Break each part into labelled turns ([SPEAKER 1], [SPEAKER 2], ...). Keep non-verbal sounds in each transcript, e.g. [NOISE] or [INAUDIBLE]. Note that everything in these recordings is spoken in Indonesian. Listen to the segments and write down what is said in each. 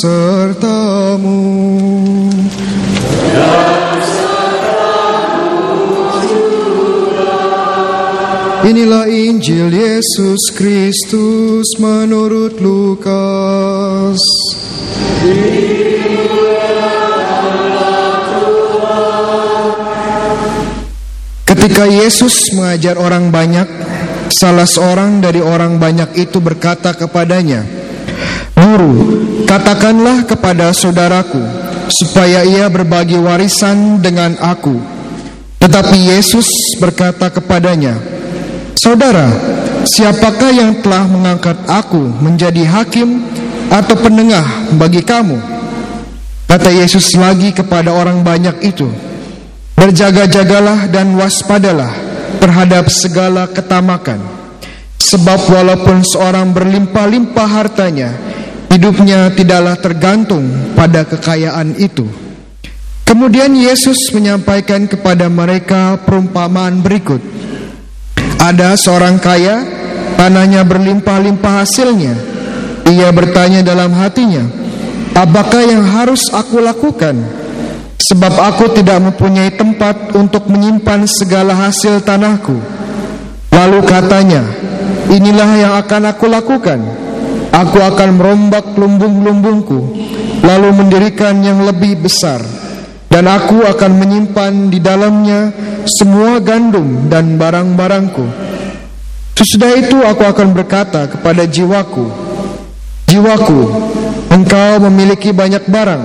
[SPEAKER 1] sertamu. Inilah Injil Yesus Kristus menurut Lukas. Ketika Yesus mengajar orang banyak, salah seorang dari orang banyak itu berkata kepadanya, "Guru, katakanlah kepada saudaraku supaya ia berbagi warisan dengan aku." Tetapi Yesus berkata kepadanya, "Saudara, siapakah yang telah mengangkat aku menjadi hakim atau penengah bagi kamu?" Kata Yesus lagi kepada orang banyak itu, Berjaga-jagalah dan waspadalah terhadap segala ketamakan. Sebab walaupun seorang berlimpah-limpah hartanya, hidupnya tidaklah tergantung pada kekayaan itu. Kemudian Yesus menyampaikan kepada mereka perumpamaan berikut. Ada seorang kaya, tanahnya berlimpah-limpah hasilnya. Ia bertanya dalam hatinya, apakah yang harus aku lakukan? Sebab aku tidak mempunyai tempat untuk menyimpan segala hasil tanahku. Lalu katanya, inilah yang akan aku lakukan. Aku akan merombak lumbung-lumbungku, lalu mendirikan yang lebih besar. Dan aku akan menyimpan di dalamnya semua gandum dan barang-barangku. Sesudah itu aku akan berkata kepada jiwaku, Jiwaku, engkau memiliki banyak barang,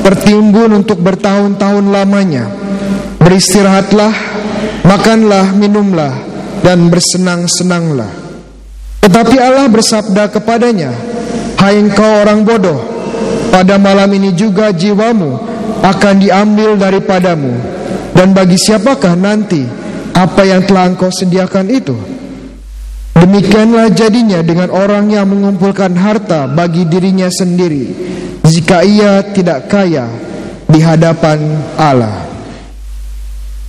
[SPEAKER 1] tertimbun untuk bertahun-tahun lamanya. Beristirahatlah, makanlah, minumlah, dan bersenang-senanglah. Tetapi Allah bersabda kepadanya, Hai engkau orang bodoh, pada malam ini juga jiwamu akan diambil daripadamu. Dan bagi siapakah nanti apa yang telah engkau sediakan itu? Demikianlah jadinya dengan orang yang mengumpulkan harta bagi dirinya sendiri jika ia tidak kaya di hadapan Allah.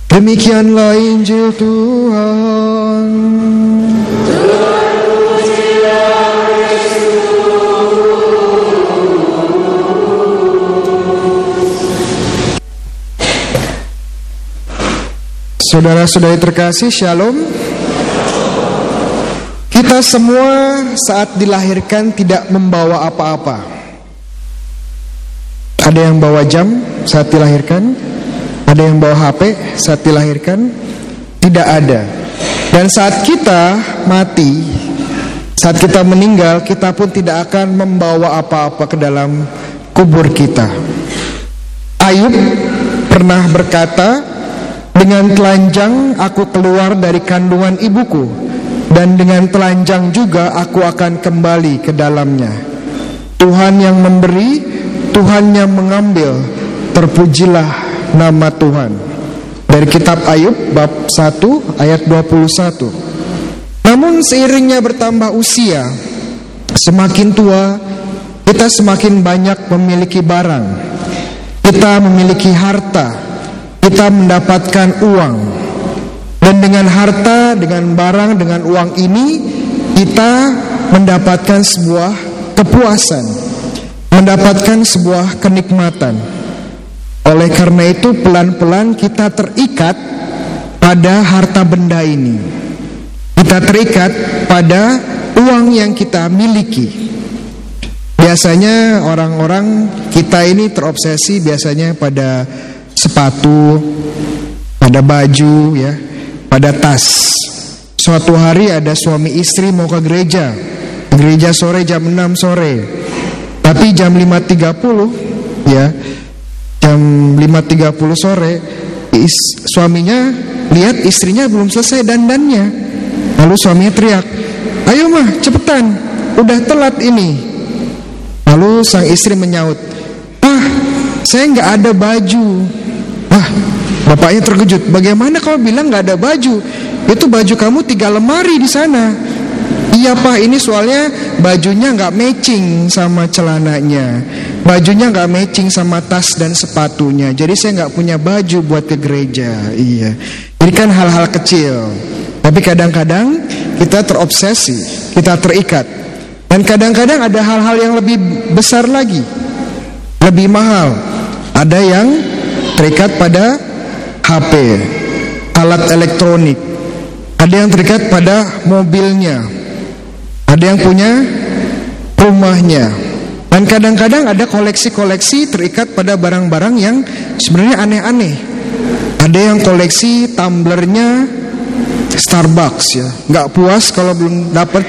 [SPEAKER 1] Demikianlah Injil Tuhan. Saudara-saudari terkasih, Shalom. Kita semua saat dilahirkan tidak membawa apa-apa. Ada yang bawa jam saat dilahirkan, ada yang bawa HP saat dilahirkan, tidak ada. Dan saat kita mati, saat kita meninggal, kita pun tidak akan membawa apa-apa ke dalam kubur kita. Ayub pernah berkata, dengan telanjang aku keluar dari kandungan ibuku, dan dengan telanjang juga aku akan kembali ke dalamnya. Tuhan yang memberi, Tuhan yang mengambil. Terpujilah nama Tuhan. Dari kitab Ayub bab 1 ayat 21 Namun seiringnya bertambah usia Semakin tua Kita semakin banyak memiliki barang. Kita memiliki harta Kita mendapatkan uang Dan dengan harta, dengan barang, dengan uang ini Kita mendapatkan sebuah kepuasan mendapatkan sebuah kenikmatan. Oleh karena itu pelan-pelan kita terikat pada harta benda ini. Kita terikat pada uang yang kita miliki. Biasanya orang-orang kita ini terobsesi biasanya pada sepatu, pada baju ya, pada tas. Suatu hari ada suami istri mau ke gereja. Gereja sore jam 6 sore. Tapi jam 5.30 ya jam 5.30 sore is, suaminya lihat istrinya belum selesai dandannya. Lalu suaminya teriak, "Ayo mah, cepetan, udah telat ini." Lalu sang istri menyaut, "Ah, saya nggak ada baju." Wah, bapaknya terkejut. Bagaimana kau bilang nggak ada baju? Itu baju kamu tiga lemari di sana. Iya pak ini soalnya bajunya nggak matching sama celananya Bajunya nggak matching sama tas dan sepatunya Jadi saya nggak punya baju buat ke gereja Iya Ini kan hal-hal kecil Tapi kadang-kadang kita terobsesi Kita terikat Dan kadang-kadang ada hal-hal yang lebih besar lagi lebih mahal. Ada yang terikat pada HP, alat elektronik. Ada yang terikat pada mobilnya. Ada yang punya rumahnya. Dan kadang-kadang ada koleksi-koleksi terikat pada barang-barang yang sebenarnya aneh-aneh. Ada yang koleksi tumblernya Starbucks ya, nggak puas kalau belum dapat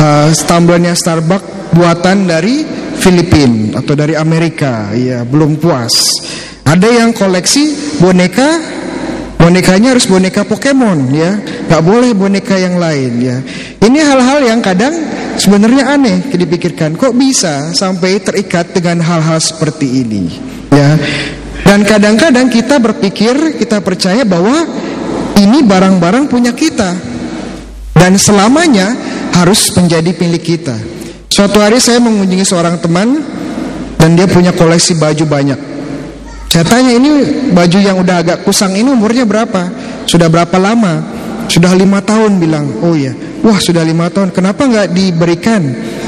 [SPEAKER 1] uh, tumblernya Starbucks buatan dari Filipina atau dari Amerika, ya belum puas. Ada yang koleksi boneka, bonekanya harus boneka Pokemon ya, nggak boleh boneka yang lain ya. Ini hal-hal yang kadang sebenarnya aneh dipikirkan, kok bisa sampai terikat dengan hal-hal seperti ini ya. Dan kadang-kadang kita berpikir, kita percaya bahwa ini barang-barang punya kita dan selamanya harus menjadi milik kita. Suatu hari saya mengunjungi seorang teman dan dia punya koleksi baju banyak. Saya tanya ini baju yang udah agak kusang ini umurnya berapa? Sudah berapa lama? Sudah lima tahun bilang. Oh ya, wah sudah lima tahun. Kenapa nggak diberikan?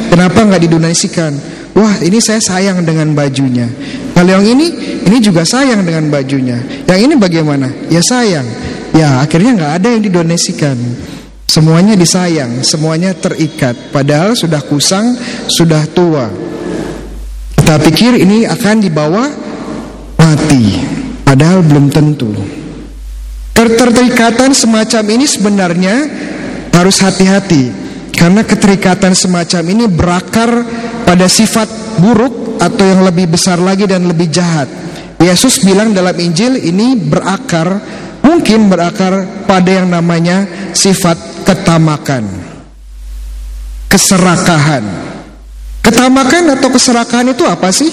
[SPEAKER 1] Kenapa nggak didonasikan? Wah ini saya sayang dengan bajunya. Kalau yang ini, ini juga sayang dengan bajunya. Yang ini bagaimana? Ya sayang. Ya akhirnya nggak ada yang didonasikan. Semuanya disayang, semuanya terikat. Padahal sudah kusang, sudah tua. Kita pikir ini akan dibawa mati. Padahal belum tentu. Keterikatan semacam ini sebenarnya harus hati-hati. Karena keterikatan semacam ini berakar pada sifat buruk atau yang lebih besar lagi dan lebih jahat. Yesus bilang dalam Injil ini berakar mungkin berakar pada yang namanya sifat ketamakan, keserakahan. Ketamakan atau keserakahan itu apa sih?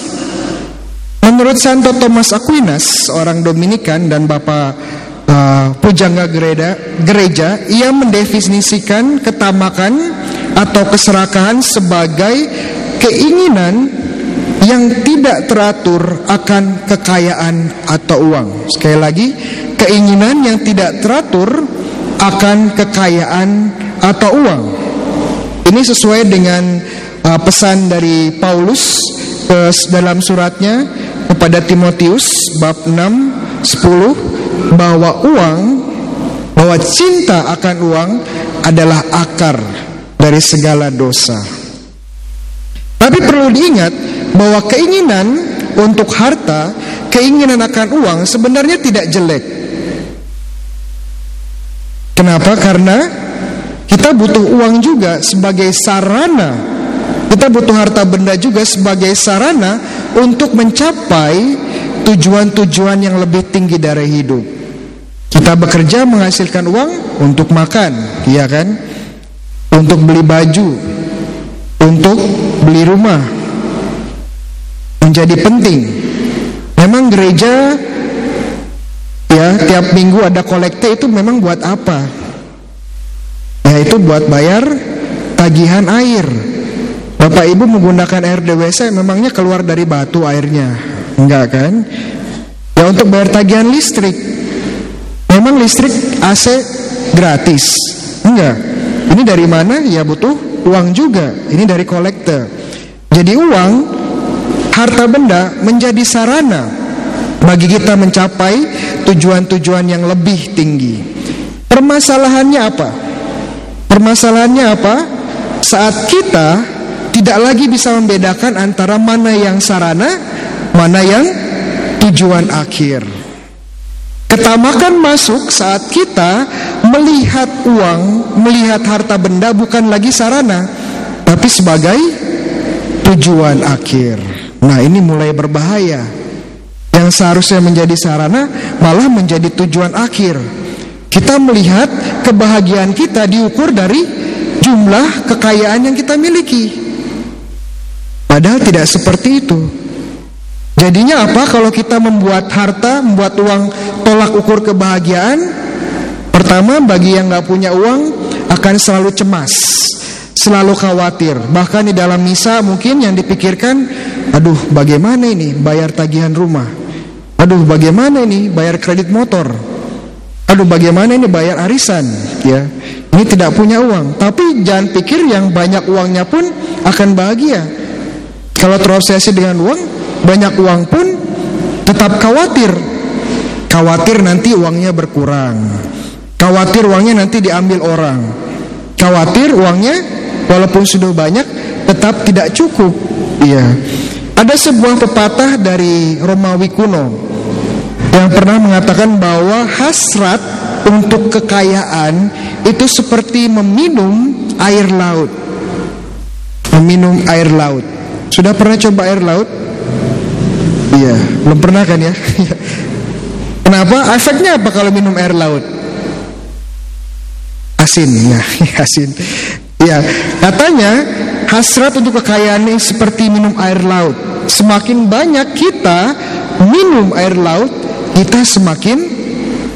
[SPEAKER 1] Menurut Santo Thomas Aquinas, seorang Dominikan dan Bapak uh, pujangga gereja, gereja, ia mendefinisikan ketamakan atau keserakahan sebagai keinginan yang tidak teratur akan kekayaan atau uang. Sekali lagi, keinginan yang tidak teratur akan kekayaan atau uang. Ini sesuai dengan uh, pesan dari Paulus uh, dalam suratnya kepada Timotius bab 6 10 bahwa uang bahwa cinta akan uang adalah akar dari segala dosa. Tapi perlu diingat bahwa keinginan untuk harta, keinginan akan uang sebenarnya tidak jelek. Kenapa? Karena kita butuh uang juga sebagai sarana. Kita butuh harta benda juga sebagai sarana untuk mencapai tujuan-tujuan yang lebih tinggi dari hidup. Kita bekerja menghasilkan uang untuk makan, iya kan? Untuk beli baju, untuk beli rumah. Menjadi penting. Memang gereja Ya, tiap minggu ada kolekte itu memang buat apa? Ya itu buat bayar tagihan air. Bapak Ibu menggunakan air DWC memangnya keluar dari batu airnya? Enggak kan? Ya untuk bayar tagihan listrik. Memang listrik AC gratis? Enggak. Ini dari mana? Ya butuh uang juga. Ini dari kolekte. Jadi uang harta benda menjadi sarana bagi kita mencapai tujuan-tujuan yang lebih tinggi. Permasalahannya apa? Permasalahannya apa? Saat kita tidak lagi bisa membedakan antara mana yang sarana, mana yang tujuan akhir. Ketamakan masuk saat kita melihat uang, melihat harta benda bukan lagi sarana, tapi sebagai tujuan akhir. Nah, ini mulai berbahaya yang seharusnya menjadi sarana malah menjadi tujuan akhir. Kita melihat kebahagiaan kita diukur dari jumlah kekayaan yang kita miliki. Padahal tidak seperti itu. Jadinya apa kalau kita membuat harta, membuat uang tolak ukur kebahagiaan? Pertama, bagi yang nggak punya uang akan selalu cemas, selalu khawatir. Bahkan di dalam misa mungkin yang dipikirkan, aduh bagaimana ini bayar tagihan rumah? Aduh bagaimana ini bayar kredit motor Aduh bagaimana ini bayar arisan ya Ini tidak punya uang Tapi jangan pikir yang banyak uangnya pun akan bahagia Kalau terobsesi dengan uang banyak uang pun tetap khawatir. Khawatir nanti uangnya berkurang. Khawatir uangnya nanti diambil orang. Khawatir uangnya walaupun sudah banyak tetap tidak cukup. Iya. Ada sebuah pepatah dari Romawi kuno yang pernah mengatakan bahwa hasrat untuk kekayaan itu seperti meminum air laut. Meminum air laut. Sudah pernah coba air laut? Iya, belum pernah kan ya? [LAUGHS] Kenapa? Efeknya apa kalau minum air laut? Asin, ya, [LAUGHS] asin. Ya, katanya hasrat untuk kekayaan ini seperti minum air laut. Semakin banyak kita minum air laut, kita semakin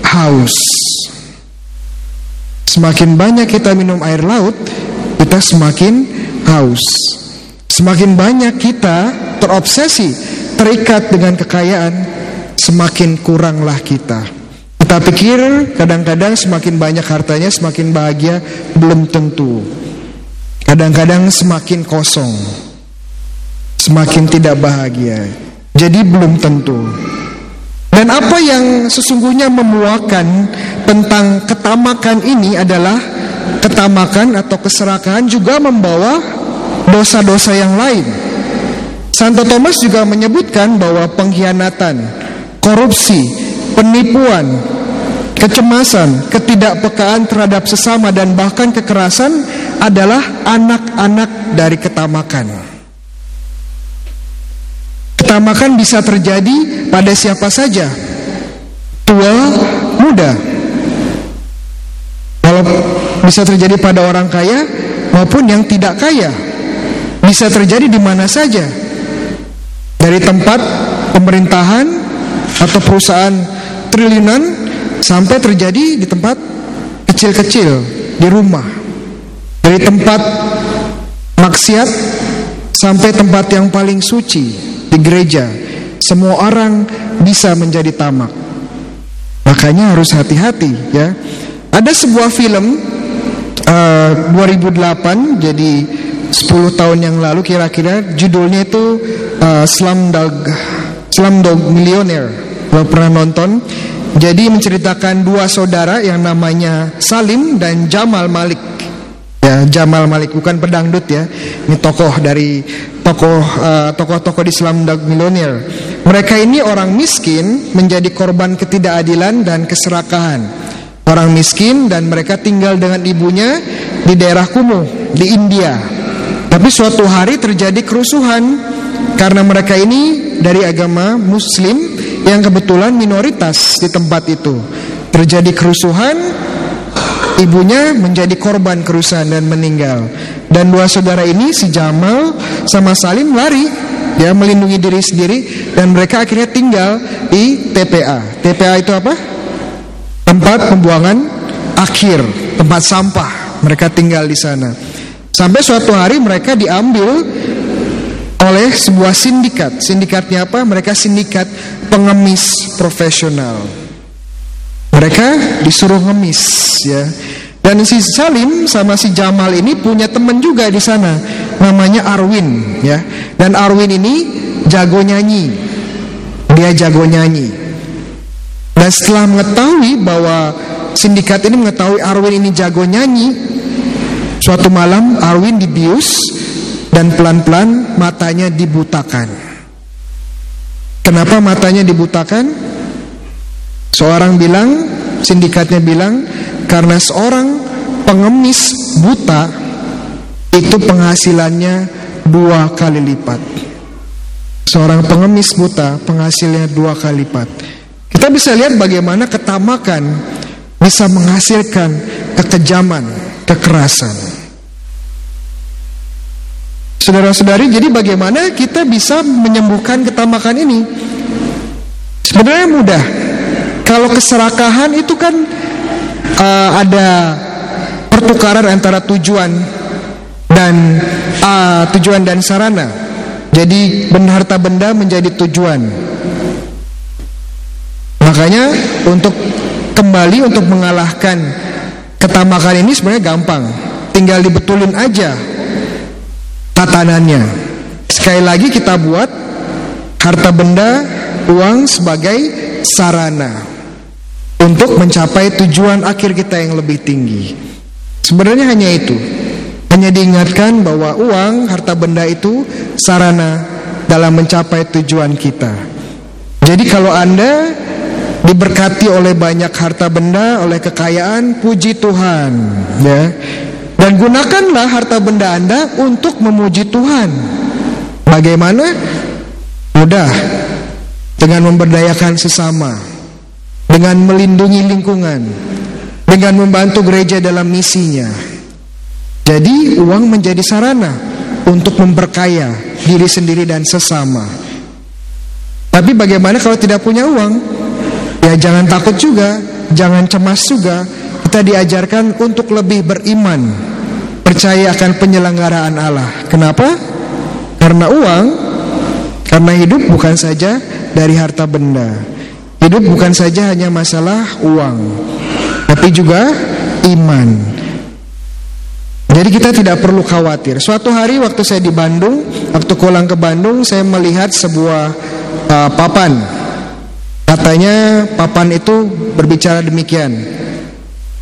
[SPEAKER 1] haus. Semakin banyak kita minum air laut, kita semakin haus. Semakin banyak kita terobsesi, terikat dengan kekayaan, semakin kuranglah kita. Kita pikir kadang-kadang semakin banyak hartanya semakin bahagia, belum tentu. Kadang-kadang semakin kosong, semakin tidak bahagia. Jadi belum tentu. Dan apa yang sesungguhnya memuakan tentang ketamakan ini adalah ketamakan atau keserakahan juga membawa dosa-dosa yang lain. Santo Thomas juga menyebutkan bahwa pengkhianatan, korupsi, penipuan, Kecemasan, ketidakpekaan terhadap sesama dan bahkan kekerasan adalah anak-anak dari ketamakan. Ketamakan bisa terjadi pada siapa saja, tua, muda. Kalau bisa terjadi pada orang kaya maupun yang tidak kaya, bisa terjadi di mana saja, dari tempat pemerintahan atau perusahaan triliunan sampai terjadi di tempat kecil-kecil di rumah. Dari tempat maksiat sampai tempat yang paling suci di gereja. Semua orang bisa menjadi tamak. Makanya harus hati-hati ya. Ada sebuah film uh, eh, 2008 jadi 10 tahun yang lalu kira-kira judulnya itu uh, Slumdog Slumdog Millionaire kalau pernah nonton jadi menceritakan dua saudara yang namanya Salim dan Jamal Malik. Ya, Jamal Malik bukan pedangdut ya. Ini tokoh dari tokoh uh, tokoh-tokoh di Islam Millionaire. Mereka ini orang miskin menjadi korban ketidakadilan dan keserakahan. Orang miskin dan mereka tinggal dengan ibunya di daerah Kumuh di India. Tapi suatu hari terjadi kerusuhan karena mereka ini dari agama Muslim yang kebetulan minoritas di tempat itu. Terjadi kerusuhan, ibunya menjadi korban kerusuhan dan meninggal. Dan dua saudara ini si Jamal sama Salim lari ya melindungi diri sendiri dan mereka akhirnya tinggal di TPA. TPA itu apa? Tempat pembuangan akhir, tempat sampah. Mereka tinggal di sana. Sampai suatu hari mereka diambil oleh sebuah sindikat. Sindikatnya apa? Mereka sindikat pengemis profesional. Mereka disuruh ngemis ya. Dan si Salim sama si Jamal ini punya teman juga di sana namanya Arwin ya. Dan Arwin ini jago nyanyi. Dia jago nyanyi. Dan setelah mengetahui bahwa sindikat ini mengetahui Arwin ini jago nyanyi, suatu malam Arwin dibius dan pelan-pelan matanya dibutakan. Kenapa matanya dibutakan? Seorang bilang, sindikatnya bilang, karena seorang pengemis buta itu penghasilannya dua kali lipat. Seorang pengemis buta penghasilnya dua kali lipat. Kita bisa lihat bagaimana ketamakan bisa menghasilkan kekejaman, kekerasan. Saudara-saudari, jadi bagaimana kita bisa menyembuhkan ketamakan ini? Sebenarnya mudah. Kalau keserakahan itu kan uh, ada pertukaran antara tujuan dan uh, tujuan dan sarana. Jadi harta benda menjadi tujuan. Makanya untuk kembali untuk mengalahkan ketamakan ini sebenarnya gampang. Tinggal dibetulin aja tatanannya. Sekali lagi kita buat harta benda, uang sebagai sarana untuk mencapai tujuan akhir kita yang lebih tinggi. Sebenarnya hanya itu. Hanya diingatkan bahwa uang, harta benda itu sarana dalam mencapai tujuan kita. Jadi kalau Anda diberkati oleh banyak harta benda, oleh kekayaan, puji Tuhan, ya. Dan gunakanlah harta benda Anda untuk memuji Tuhan. Bagaimana? Mudah. Dengan memberdayakan sesama, dengan melindungi lingkungan, dengan membantu gereja dalam misinya. Jadi uang menjadi sarana untuk memperkaya diri sendiri dan sesama. Tapi bagaimana kalau tidak punya uang? Ya jangan takut juga, jangan cemas juga. Kita diajarkan untuk lebih beriman, percaya akan penyelenggaraan Allah. Kenapa? Karena uang, karena hidup bukan saja dari harta benda. Hidup bukan saja hanya masalah uang, tapi juga iman. Jadi kita tidak perlu khawatir. Suatu hari waktu saya di Bandung, waktu pulang ke Bandung, saya melihat sebuah uh, papan. Katanya papan itu berbicara demikian.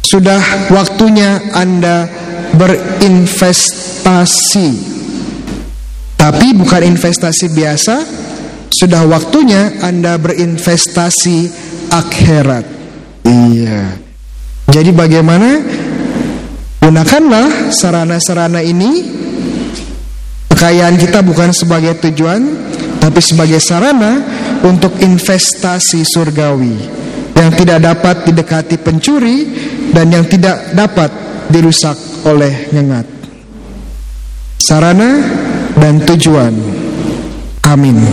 [SPEAKER 1] Sudah waktunya Anda berinvestasi. Tapi bukan investasi biasa, sudah waktunya Anda berinvestasi akhirat. Iya. Jadi bagaimana Gunakanlah sarana-sarana ini Kekayaan kita bukan sebagai tujuan Tapi sebagai sarana Untuk investasi surgawi Yang tidak dapat didekati pencuri Dan yang tidak dapat dirusak oleh nyengat. Sarana dan tujuan. Amin